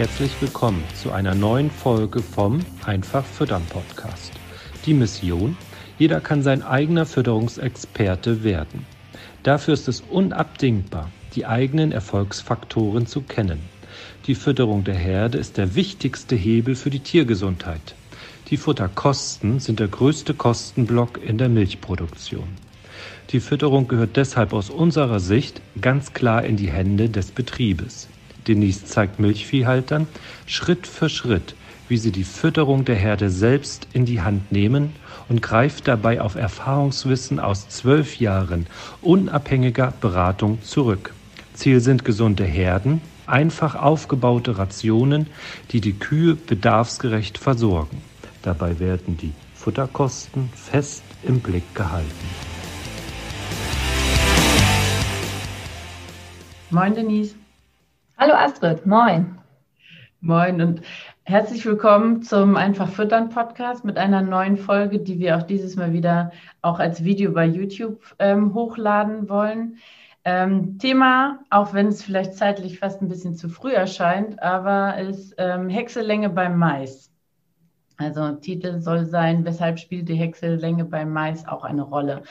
Herzlich willkommen zu einer neuen Folge vom Einfach Füttern Podcast. Die Mission, jeder kann sein eigener Fütterungsexperte werden. Dafür ist es unabdingbar, die eigenen Erfolgsfaktoren zu kennen. Die Fütterung der Herde ist der wichtigste Hebel für die Tiergesundheit. Die Futterkosten sind der größte Kostenblock in der Milchproduktion. Die Fütterung gehört deshalb aus unserer Sicht ganz klar in die Hände des Betriebes. Denise zeigt Milchviehhaltern Schritt für Schritt, wie sie die Fütterung der Herde selbst in die Hand nehmen und greift dabei auf Erfahrungswissen aus zwölf Jahren unabhängiger Beratung zurück. Ziel sind gesunde Herden, einfach aufgebaute Rationen, die die Kühe bedarfsgerecht versorgen. Dabei werden die Futterkosten fest im Blick gehalten. Moin Denise. Hallo Astrid, moin. Moin und herzlich willkommen zum Einfach Füttern Podcast mit einer neuen Folge, die wir auch dieses Mal wieder auch als Video bei YouTube ähm, hochladen wollen. Ähm, Thema, auch wenn es vielleicht zeitlich fast ein bisschen zu früh erscheint, aber ist ähm, Häckselänge beim Mais. Also Titel soll sein, weshalb spielt die Häcksellänge beim Mais auch eine Rolle?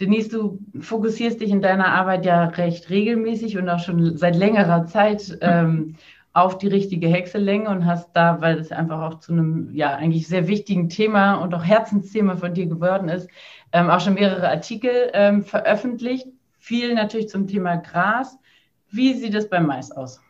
Denise, du fokussierst dich in deiner Arbeit ja recht regelmäßig und auch schon seit längerer Zeit ähm, auf die richtige Häcksellänge und hast da, weil es einfach auch zu einem ja eigentlich sehr wichtigen Thema und auch Herzensthema von dir geworden ist, ähm, auch schon mehrere Artikel ähm, veröffentlicht. Viel natürlich zum Thema Gras. Wie sieht es beim Mais aus?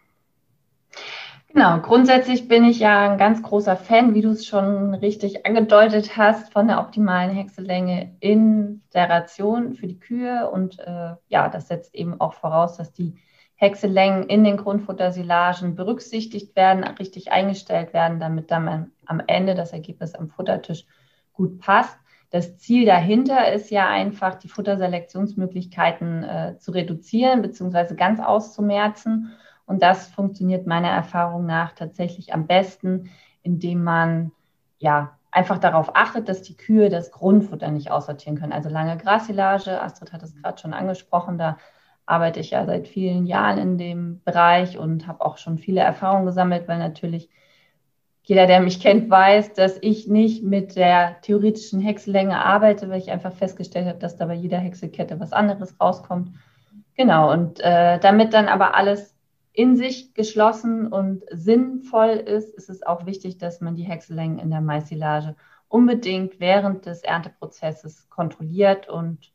Genau, grundsätzlich bin ich ja ein ganz großer Fan, wie du es schon richtig angedeutet hast, von der optimalen Häcksellänge in der Ration für die Kühe. Und äh, ja, das setzt eben auch voraus, dass die Häcksellängen in den Grundfuttersilagen berücksichtigt werden, richtig eingestellt werden, damit dann am Ende das Ergebnis am Futtertisch gut passt. Das Ziel dahinter ist ja einfach, die Futterselektionsmöglichkeiten äh, zu reduzieren bzw. ganz auszumerzen und das funktioniert meiner Erfahrung nach tatsächlich am besten, indem man ja einfach darauf achtet, dass die Kühe das Grundfutter nicht aussortieren können. Also lange Grassilage, Astrid hat es gerade schon angesprochen, da arbeite ich ja seit vielen Jahren in dem Bereich und habe auch schon viele Erfahrungen gesammelt, weil natürlich jeder, der mich kennt, weiß, dass ich nicht mit der theoretischen Hexlänge arbeite, weil ich einfach festgestellt habe, dass da bei jeder Hexekette was anderes rauskommt. Genau, und äh, damit dann aber alles in sich geschlossen und sinnvoll ist, ist es auch wichtig, dass man die Häcksellängen in der Maissilage unbedingt während des Ernteprozesses kontrolliert und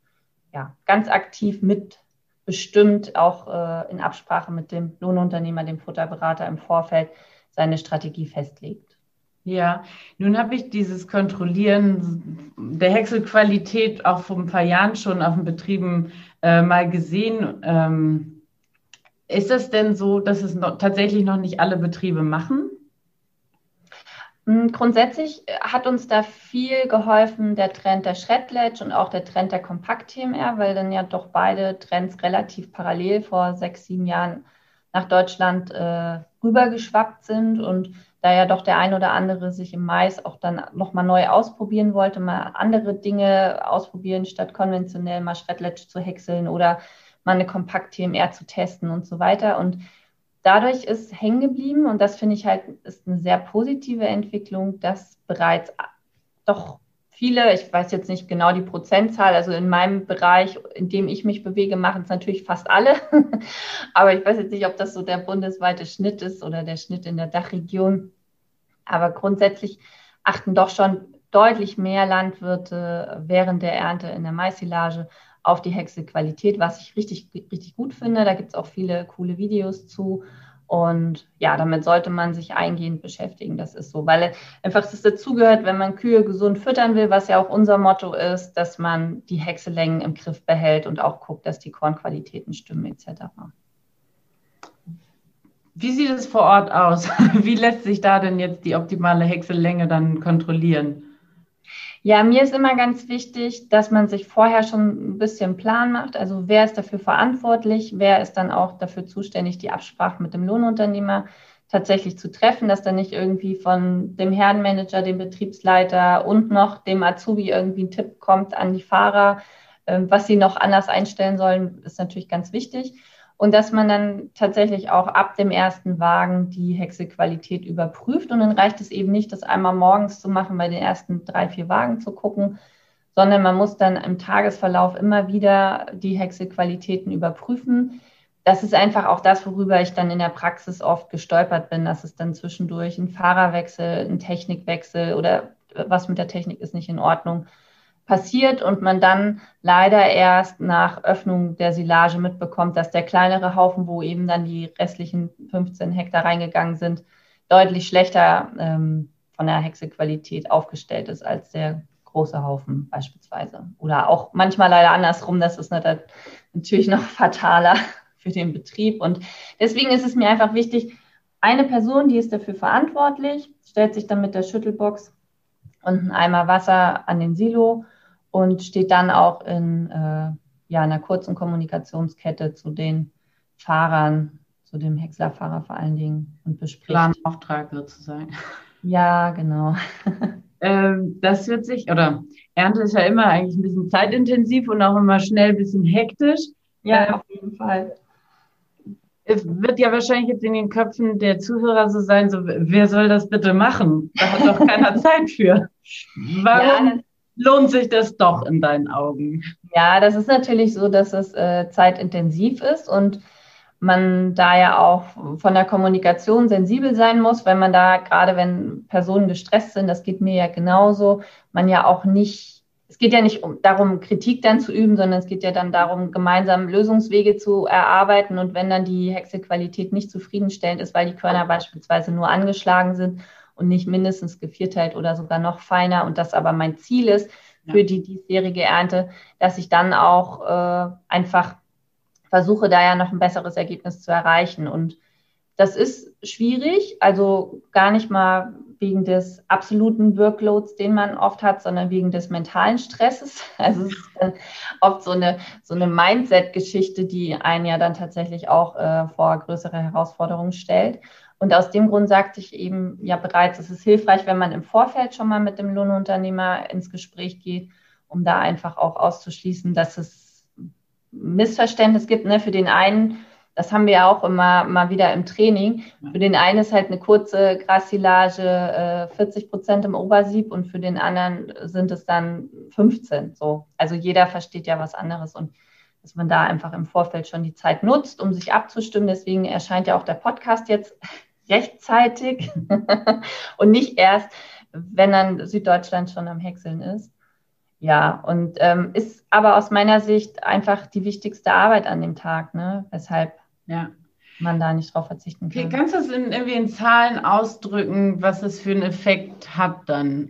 ja, ganz aktiv mitbestimmt, auch äh, in Absprache mit dem Lohnunternehmer, dem Futterberater im Vorfeld seine Strategie festlegt. Ja, nun habe ich dieses Kontrollieren der Häckselqualität auch vor ein paar Jahren schon auf den Betrieben äh, mal gesehen. Ähm, ist es denn so, dass es noch, tatsächlich noch nicht alle Betriebe machen? Hm, grundsätzlich äh, hat uns da viel geholfen der Trend der Shredledge und auch der Trend der Kompakt-TMR, weil dann ja doch beide Trends relativ parallel vor sechs, sieben Jahren nach Deutschland äh, rübergeschwappt sind und da ja doch der ein oder andere sich im Mais auch dann nochmal neu ausprobieren wollte, mal andere Dinge ausprobieren, statt konventionell mal Shredledge zu häckseln oder mal eine Kompakt-TMR zu testen und so weiter. Und dadurch ist hängen geblieben, und das finde ich halt ist eine sehr positive Entwicklung, dass bereits doch viele, ich weiß jetzt nicht genau die Prozentzahl, also in meinem Bereich, in dem ich mich bewege, machen es natürlich fast alle. Aber ich weiß jetzt nicht, ob das so der bundesweite Schnitt ist oder der Schnitt in der Dachregion. Aber grundsätzlich achten doch schon deutlich mehr Landwirte während der Ernte in der Maissilage auf die Hexequalität, was ich richtig, richtig gut finde. Da gibt es auch viele coole Videos zu. Und ja, damit sollte man sich eingehend beschäftigen. Das ist so, weil einfach es dazugehört, wenn man Kühe gesund füttern will, was ja auch unser Motto ist, dass man die Hexelängen im Griff behält und auch guckt, dass die Kornqualitäten stimmen etc. Wie sieht es vor Ort aus? Wie lässt sich da denn jetzt die optimale Hexelänge dann kontrollieren? Ja, mir ist immer ganz wichtig, dass man sich vorher schon ein bisschen Plan macht. Also wer ist dafür verantwortlich? Wer ist dann auch dafür zuständig, die Absprache mit dem Lohnunternehmer tatsächlich zu treffen, dass dann nicht irgendwie von dem Herrenmanager, dem Betriebsleiter und noch dem Azubi irgendwie ein Tipp kommt an die Fahrer, ähm, was sie noch anders einstellen sollen, ist natürlich ganz wichtig. Und dass man dann tatsächlich auch ab dem ersten Wagen die Hexequalität überprüft. Und dann reicht es eben nicht, das einmal morgens zu machen, bei den ersten drei, vier Wagen zu gucken, sondern man muss dann im Tagesverlauf immer wieder die Hexequalitäten überprüfen. Das ist einfach auch das, worüber ich dann in der Praxis oft gestolpert bin, dass es dann zwischendurch ein Fahrerwechsel, ein Technikwechsel oder was mit der Technik ist nicht in Ordnung passiert und man dann leider erst nach Öffnung der Silage mitbekommt, dass der kleinere Haufen, wo eben dann die restlichen 15 Hektar reingegangen sind, deutlich schlechter ähm, von der Hexequalität aufgestellt ist als der große Haufen beispielsweise. Oder auch manchmal leider andersrum, das ist natürlich noch fataler für den Betrieb. Und deswegen ist es mir einfach wichtig, eine Person, die ist dafür verantwortlich, stellt sich dann mit der Schüttelbox und einen Eimer Wasser an den Silo und steht dann auch in äh, ja, einer kurzen Kommunikationskette zu den Fahrern, zu dem Häckslerfahrer vor allen Dingen und bespricht. Planauftrag sozusagen. Ja, genau. ähm, das wird sich, oder Ernte ist ja immer eigentlich ein bisschen zeitintensiv und auch immer schnell ein bisschen hektisch. Ja, ähm, auf jeden Fall. Es wird ja wahrscheinlich jetzt in den Köpfen der Zuhörer so sein, so, wer soll das bitte machen? Da hat doch keiner Zeit für. Warum? Ja, lohnt sich das doch in deinen Augen? Ja, das ist natürlich so, dass es äh, zeitintensiv ist und man da ja auch von der Kommunikation sensibel sein muss, weil man da, gerade wenn Personen gestresst sind, das geht mir ja genauso, man ja auch nicht, es geht ja nicht um, darum, Kritik dann zu üben, sondern es geht ja dann darum, gemeinsam Lösungswege zu erarbeiten. Und wenn dann die Hexequalität nicht zufriedenstellend ist, weil die Körner beispielsweise nur angeschlagen sind und nicht mindestens gevierteilt oder sogar noch feiner und das aber mein Ziel ist für ja. die diesjährige Ernte, dass ich dann auch äh, einfach versuche, da ja noch ein besseres Ergebnis zu erreichen. Und das ist schwierig, also gar nicht mal wegen des absoluten Workloads, den man oft hat, sondern wegen des mentalen Stresses. Also es ist dann oft so eine, so eine Mindset-Geschichte, die einen ja dann tatsächlich auch äh, vor größere Herausforderungen stellt. Und aus dem Grund sagte ich eben ja bereits, es ist hilfreich, wenn man im Vorfeld schon mal mit dem Lohnunternehmer ins Gespräch geht, um da einfach auch auszuschließen, dass es Missverständnis gibt. Ne? Für den einen, das haben wir ja auch immer mal wieder im Training, für den einen ist halt eine kurze Grassilage äh, 40 Prozent im Obersieb und für den anderen sind es dann 15. So. Also jeder versteht ja was anderes und dass man da einfach im Vorfeld schon die Zeit nutzt, um sich abzustimmen. Deswegen erscheint ja auch der Podcast jetzt rechtzeitig und nicht erst, wenn dann Süddeutschland schon am Häckseln ist. Ja, und ähm, ist aber aus meiner Sicht einfach die wichtigste Arbeit an dem Tag, ne? weshalb ja. man da nicht drauf verzichten kann. Okay, kannst du es in, irgendwie in Zahlen ausdrücken, was es für einen Effekt hat dann?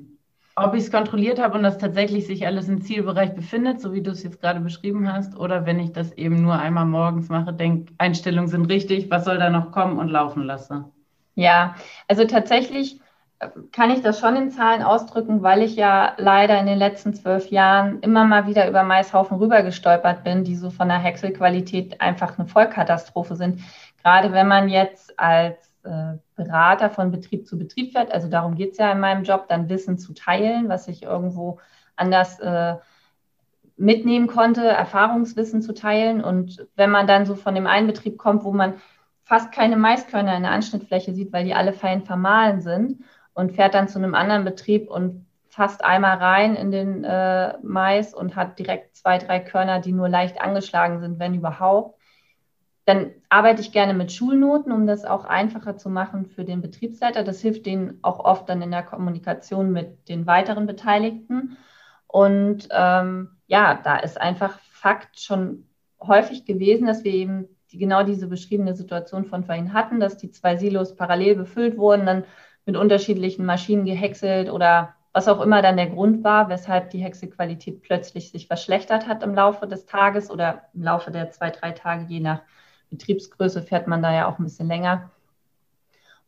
Ob ich es kontrolliert habe und das tatsächlich sich alles im Zielbereich befindet, so wie du es jetzt gerade beschrieben hast, oder wenn ich das eben nur einmal morgens mache, denke, Einstellungen sind richtig, was soll da noch kommen und laufen lasse? Ja, also tatsächlich äh, kann ich das schon in Zahlen ausdrücken, weil ich ja leider in den letzten zwölf Jahren immer mal wieder über Maishaufen rübergestolpert bin, die so von der Häckselqualität einfach eine Vollkatastrophe sind. Gerade wenn man jetzt als äh, Berater von Betrieb zu Betrieb fährt, also darum geht es ja in meinem Job, dann Wissen zu teilen, was ich irgendwo anders äh, mitnehmen konnte, Erfahrungswissen zu teilen. Und wenn man dann so von dem einen Betrieb kommt, wo man fast keine Maiskörner in der Anschnittfläche sieht, weil die alle fein vermahlen sind und fährt dann zu einem anderen Betrieb und fasst einmal rein in den äh, Mais und hat direkt zwei, drei Körner, die nur leicht angeschlagen sind, wenn überhaupt. Dann arbeite ich gerne mit Schulnoten, um das auch einfacher zu machen für den Betriebsleiter. Das hilft denen auch oft dann in der Kommunikation mit den weiteren Beteiligten. Und ähm, ja, da ist einfach Fakt schon häufig gewesen, dass wir eben die genau diese beschriebene Situation von vorhin hatten, dass die zwei Silos parallel befüllt wurden, dann mit unterschiedlichen Maschinen gehäckselt oder was auch immer dann der Grund war, weshalb die Hexequalität plötzlich sich verschlechtert hat im Laufe des Tages oder im Laufe der zwei, drei Tage, je nach Betriebsgröße fährt man da ja auch ein bisschen länger.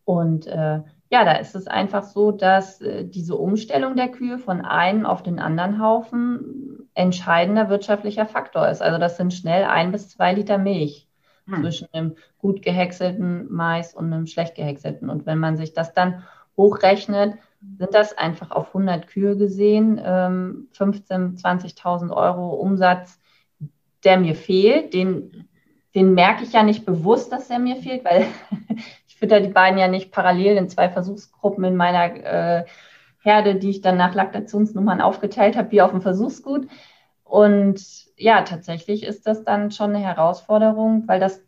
Und äh, ja, da ist es einfach so, dass äh, diese Umstellung der Kühe von einem auf den anderen Haufen entscheidender wirtschaftlicher Faktor ist. Also das sind schnell ein bis zwei Liter Milch, hm. zwischen einem gut gehäckselten Mais und einem schlecht gehäckselten. Und wenn man sich das dann hochrechnet, sind das einfach auf 100 Kühe gesehen ähm, 15.000, 20.000 Euro Umsatz, der mir fehlt, den den merke ich ja nicht bewusst, dass er mir fehlt, weil ich fütter die beiden ja nicht parallel in zwei Versuchsgruppen in meiner äh, Herde, die ich dann nach Laktationsnummern aufgeteilt habe, wie auf dem Versuchsgut. Und ja, tatsächlich ist das dann schon eine Herausforderung, weil das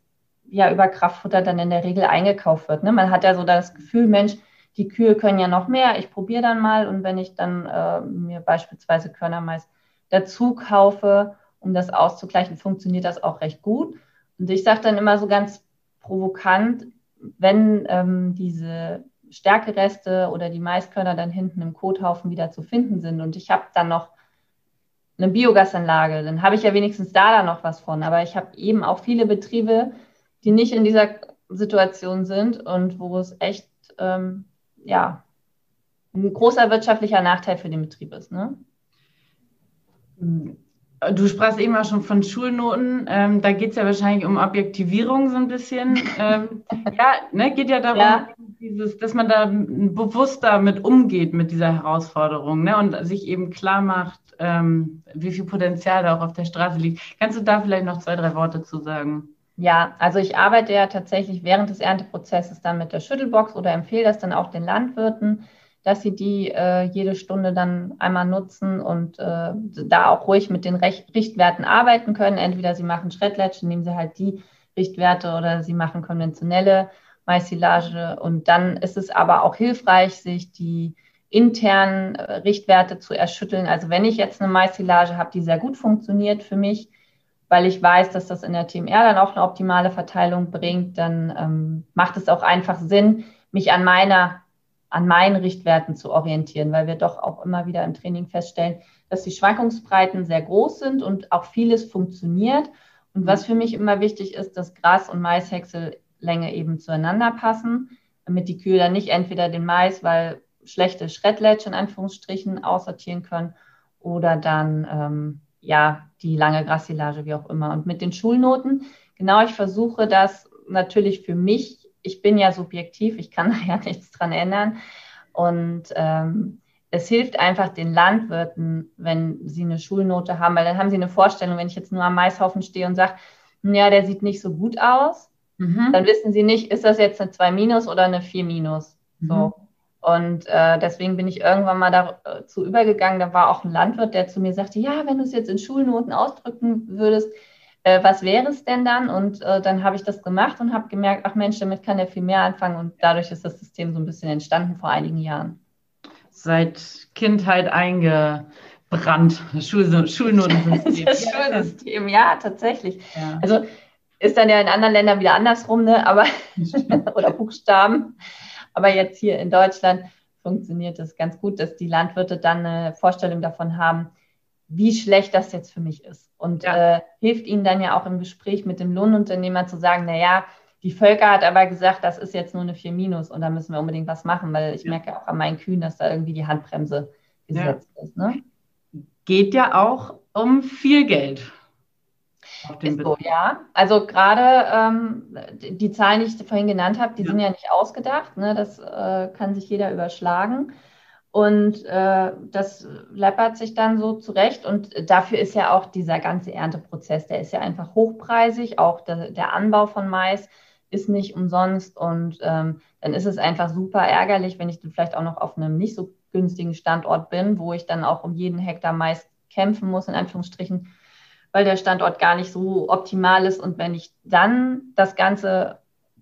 ja über Kraftfutter dann in der Regel eingekauft wird. Ne? Man hat ja so das Gefühl, Mensch, die Kühe können ja noch mehr, ich probiere dann mal und wenn ich dann äh, mir beispielsweise Körnermais dazu kaufe, um das auszugleichen, funktioniert das auch recht gut. Und ich sage dann immer so ganz provokant, wenn ähm, diese Stärkereste oder die Maiskörner dann hinten im Kothaufen wieder zu finden sind und ich habe dann noch eine Biogasanlage, dann habe ich ja wenigstens da dann noch was von. Aber ich habe eben auch viele Betriebe, die nicht in dieser Situation sind und wo es echt ähm, ja, ein großer wirtschaftlicher Nachteil für den Betrieb ist. Ne? Du sprachst eben auch schon von Schulnoten. Ähm, da geht es ja wahrscheinlich um Objektivierung so ein bisschen. ähm, ja, ne, geht ja darum, ja. Dieses, dass man da bewusster mit umgeht mit dieser Herausforderung ne, und sich eben klar macht, ähm, wie viel Potenzial da auch auf der Straße liegt. Kannst du da vielleicht noch zwei, drei Worte zu sagen? Ja, also ich arbeite ja tatsächlich während des Ernteprozesses dann mit der Schüttelbox oder empfehle das dann auch den Landwirten, dass sie die äh, jede Stunde dann einmal nutzen und äh, da auch ruhig mit den Rech Richtwerten arbeiten können. Entweder sie machen Schredletsch, nehmen sie halt die Richtwerte oder sie machen konventionelle Maissilage. Und dann ist es aber auch hilfreich, sich die internen äh, Richtwerte zu erschütteln. Also wenn ich jetzt eine Maissilage habe, die sehr gut funktioniert für mich, weil ich weiß, dass das in der TMR dann auch eine optimale Verteilung bringt, dann ähm, macht es auch einfach Sinn, mich an meiner, an meinen Richtwerten zu orientieren, weil wir doch auch immer wieder im Training feststellen, dass die Schwankungsbreiten sehr groß sind und auch vieles funktioniert. Und was für mich immer wichtig ist, dass Gras- und Maishäcksellänge eben zueinander passen, damit die Kühe dann nicht entweder den Mais, weil schlechte Schredletsch in Anführungsstrichen aussortieren können oder dann ähm, ja, die lange Grassilage, wie auch immer. Und mit den Schulnoten, genau, ich versuche das natürlich für mich, ich bin ja subjektiv, ich kann da ja nichts dran ändern. Und ähm, es hilft einfach den Landwirten, wenn sie eine Schulnote haben, weil dann haben sie eine Vorstellung, wenn ich jetzt nur am Maishaufen stehe und sage, ja, der sieht nicht so gut aus, mhm. dann wissen sie nicht, ist das jetzt eine 2 minus oder eine 4 minus. So. Mhm. Und äh, deswegen bin ich irgendwann mal dazu übergegangen. Da war auch ein Landwirt, der zu mir sagte, ja, wenn du es jetzt in Schulnoten ausdrücken würdest, äh, was wäre es denn dann? Und äh, dann habe ich das gemacht und habe gemerkt, ach Mensch, damit kann er viel mehr anfangen. Und dadurch ist das System so ein bisschen entstanden vor einigen Jahren. Seit Kindheit eingebrannt, Schul Schulnotensystem. das Schulsystem, ja, tatsächlich. Ja. Also ist dann ja in anderen Ländern wieder andersrum, ne? Aber oder Buchstaben. Aber jetzt hier in Deutschland funktioniert es ganz gut, dass die Landwirte dann eine Vorstellung davon haben, wie schlecht das jetzt für mich ist. Und ja. äh, hilft ihnen dann ja auch im Gespräch mit dem Lohnunternehmer zu sagen, naja, die Völker hat aber gesagt, das ist jetzt nur eine 4 Minus und da müssen wir unbedingt was machen, weil ich ja. merke auch an meinen Kühen, dass da irgendwie die Handbremse gesetzt ja. ist. Ne? Geht ja auch um viel Geld. Ist so, ja. Also gerade ähm, die Zahlen, die ich vorhin genannt habe, die ja. sind ja nicht ausgedacht. Ne? Das äh, kann sich jeder überschlagen. Und äh, das läppert sich dann so zurecht. Und dafür ist ja auch dieser ganze Ernteprozess, der ist ja einfach hochpreisig. Auch der, der Anbau von Mais ist nicht umsonst. Und ähm, dann ist es einfach super ärgerlich, wenn ich dann vielleicht auch noch auf einem nicht so günstigen Standort bin, wo ich dann auch um jeden Hektar Mais kämpfen muss, in Anführungsstrichen weil der Standort gar nicht so optimal ist. Und wenn ich dann das Ganze,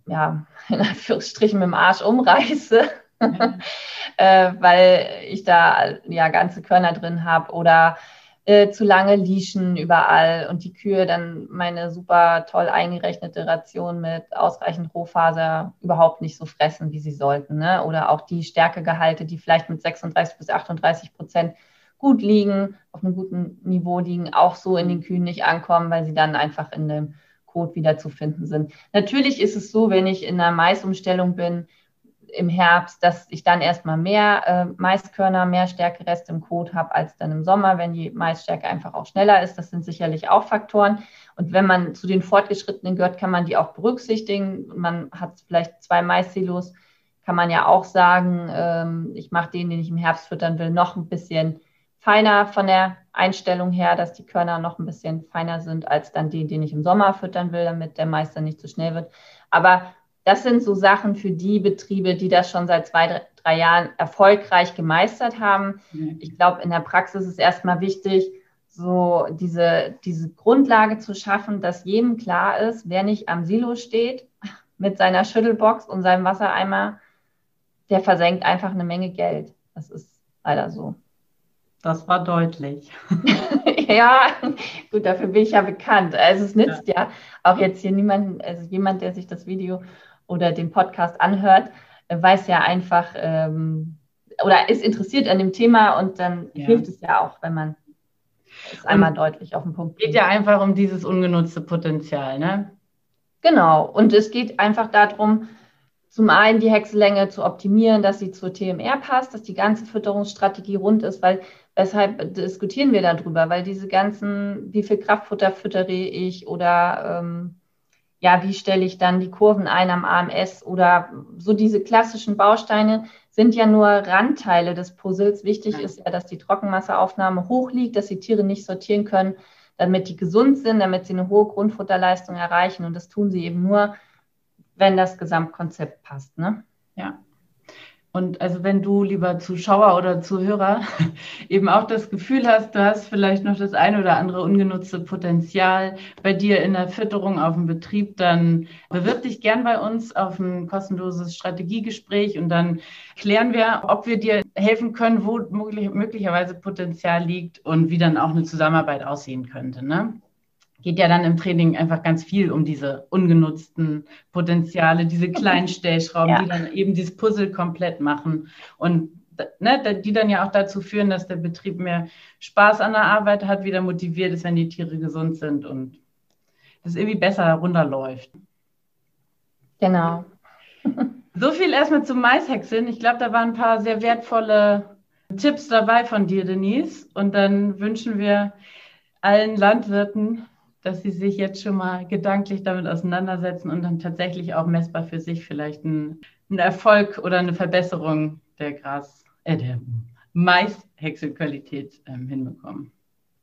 ja, in Anführungsstrichen mit dem Arsch umreiße, ja. äh, weil ich da ja ganze Körner drin habe oder äh, zu lange Lieschen überall und die Kühe dann meine super toll eingerechnete Ration mit ausreichend Rohfaser überhaupt nicht so fressen, wie sie sollten. Ne? Oder auch die Stärkegehalte, die vielleicht mit 36 bis 38 Prozent gut liegen, auf einem guten Niveau liegen, auch so in den Kühen nicht ankommen, weil sie dann einfach in dem Kot wieder zu finden sind. Natürlich ist es so, wenn ich in einer Maisumstellung bin im Herbst, dass ich dann erstmal mehr äh, Maiskörner, mehr Stärkereste im Kot habe als dann im Sommer, wenn die Maisstärke einfach auch schneller ist. Das sind sicherlich auch Faktoren. Und wenn man zu den Fortgeschrittenen gehört, kann man die auch berücksichtigen. Man hat vielleicht zwei Maissilos, kann man ja auch sagen, ähm, ich mache den, den ich im Herbst füttern will, noch ein bisschen feiner von der Einstellung her, dass die Körner noch ein bisschen feiner sind als dann die, die ich im Sommer füttern will, damit der Meister nicht zu schnell wird. Aber das sind so Sachen für die Betriebe, die das schon seit zwei, drei Jahren erfolgreich gemeistert haben. Mhm. Ich glaube, in der Praxis ist erstmal wichtig, so diese, diese Grundlage zu schaffen, dass jedem klar ist, wer nicht am Silo steht mit seiner Schüttelbox und seinem Wassereimer, der versenkt einfach eine Menge Geld. Das ist leider so. Das war deutlich. ja, gut, dafür bin ich ja bekannt. Also es nützt ja, ja auch jetzt hier niemand, also jemand, der sich das Video oder den Podcast anhört, weiß ja einfach ähm, oder ist interessiert an dem Thema und dann ja. hilft es ja auch, wenn man es einmal und deutlich auf den Punkt bringt. Es geht ja einfach um dieses ungenutzte Potenzial, ne? Genau. Und es geht einfach darum, zum einen die Häckselänge zu optimieren, dass sie zur TMR passt, dass die ganze Fütterungsstrategie rund ist, weil weshalb diskutieren wir darüber? Weil diese ganzen, wie viel Kraftfutter füttere ich oder ähm, ja, wie stelle ich dann die Kurven ein am AMS oder so diese klassischen Bausteine sind ja nur Randteile des Puzzles. Wichtig ist ja, dass die Trockenmasseaufnahme hoch liegt, dass die Tiere nicht sortieren können, damit die gesund sind, damit sie eine hohe Grundfutterleistung erreichen. Und das tun sie eben nur, wenn das Gesamtkonzept passt. Ne? Ja. Und also wenn du, lieber Zuschauer oder Zuhörer, eben auch das Gefühl hast, du hast vielleicht noch das eine oder andere ungenutzte Potenzial bei dir in der Fütterung auf dem Betrieb, dann bewirb dich gern bei uns auf ein kostenloses Strategiegespräch und dann klären wir, ob wir dir helfen können, wo möglicherweise Potenzial liegt und wie dann auch eine Zusammenarbeit aussehen könnte. Ne? Geht ja dann im Training einfach ganz viel um diese ungenutzten Potenziale, diese kleinen Stellschrauben, ja. die dann eben dieses Puzzle komplett machen und ne, die dann ja auch dazu führen, dass der Betrieb mehr Spaß an der Arbeit hat, wieder motiviert ist, wenn die Tiere gesund sind und das irgendwie besser runterläuft. Genau. So viel erstmal zum Maishäckseln. Ich glaube, da waren ein paar sehr wertvolle Tipps dabei von dir, Denise. Und dann wünschen wir allen Landwirten dass sie sich jetzt schon mal gedanklich damit auseinandersetzen und dann tatsächlich auch messbar für sich vielleicht einen, einen Erfolg oder eine Verbesserung der Gras, äh, der Maishäckselqualität ähm, hinbekommen.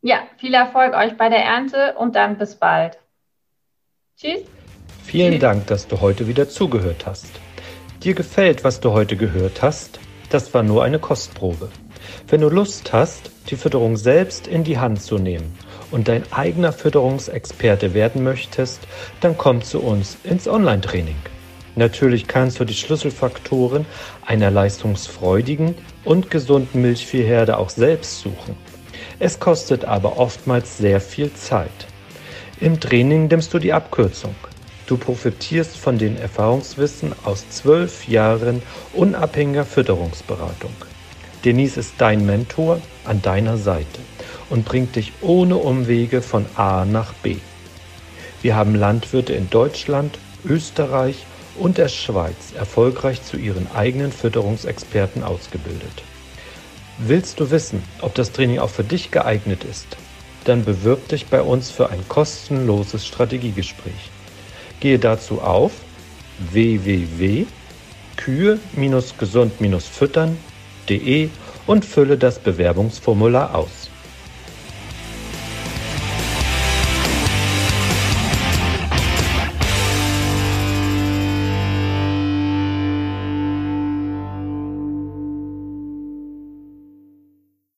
Ja, viel Erfolg euch bei der Ernte und dann bis bald. Tschüss. Vielen Dank, dass du heute wieder zugehört hast. Dir gefällt, was du heute gehört hast? Das war nur eine Kostprobe. Wenn du Lust hast, die Fütterung selbst in die Hand zu nehmen und dein eigener Fütterungsexperte werden möchtest, dann komm zu uns ins Online-Training. Natürlich kannst du die Schlüsselfaktoren einer leistungsfreudigen und gesunden Milchviehherde auch selbst suchen. Es kostet aber oftmals sehr viel Zeit. Im Training nimmst du die Abkürzung. Du profitierst von den Erfahrungswissen aus zwölf Jahren unabhängiger Fütterungsberatung. Denise ist dein Mentor an deiner Seite und bringt dich ohne Umwege von A nach B. Wir haben Landwirte in Deutschland, Österreich und der Schweiz erfolgreich zu ihren eigenen Fütterungsexperten ausgebildet. Willst du wissen, ob das Training auch für dich geeignet ist? Dann bewirb dich bei uns für ein kostenloses Strategiegespräch. Gehe dazu auf www.kühe-gesund-füttern.de und fülle das Bewerbungsformular aus.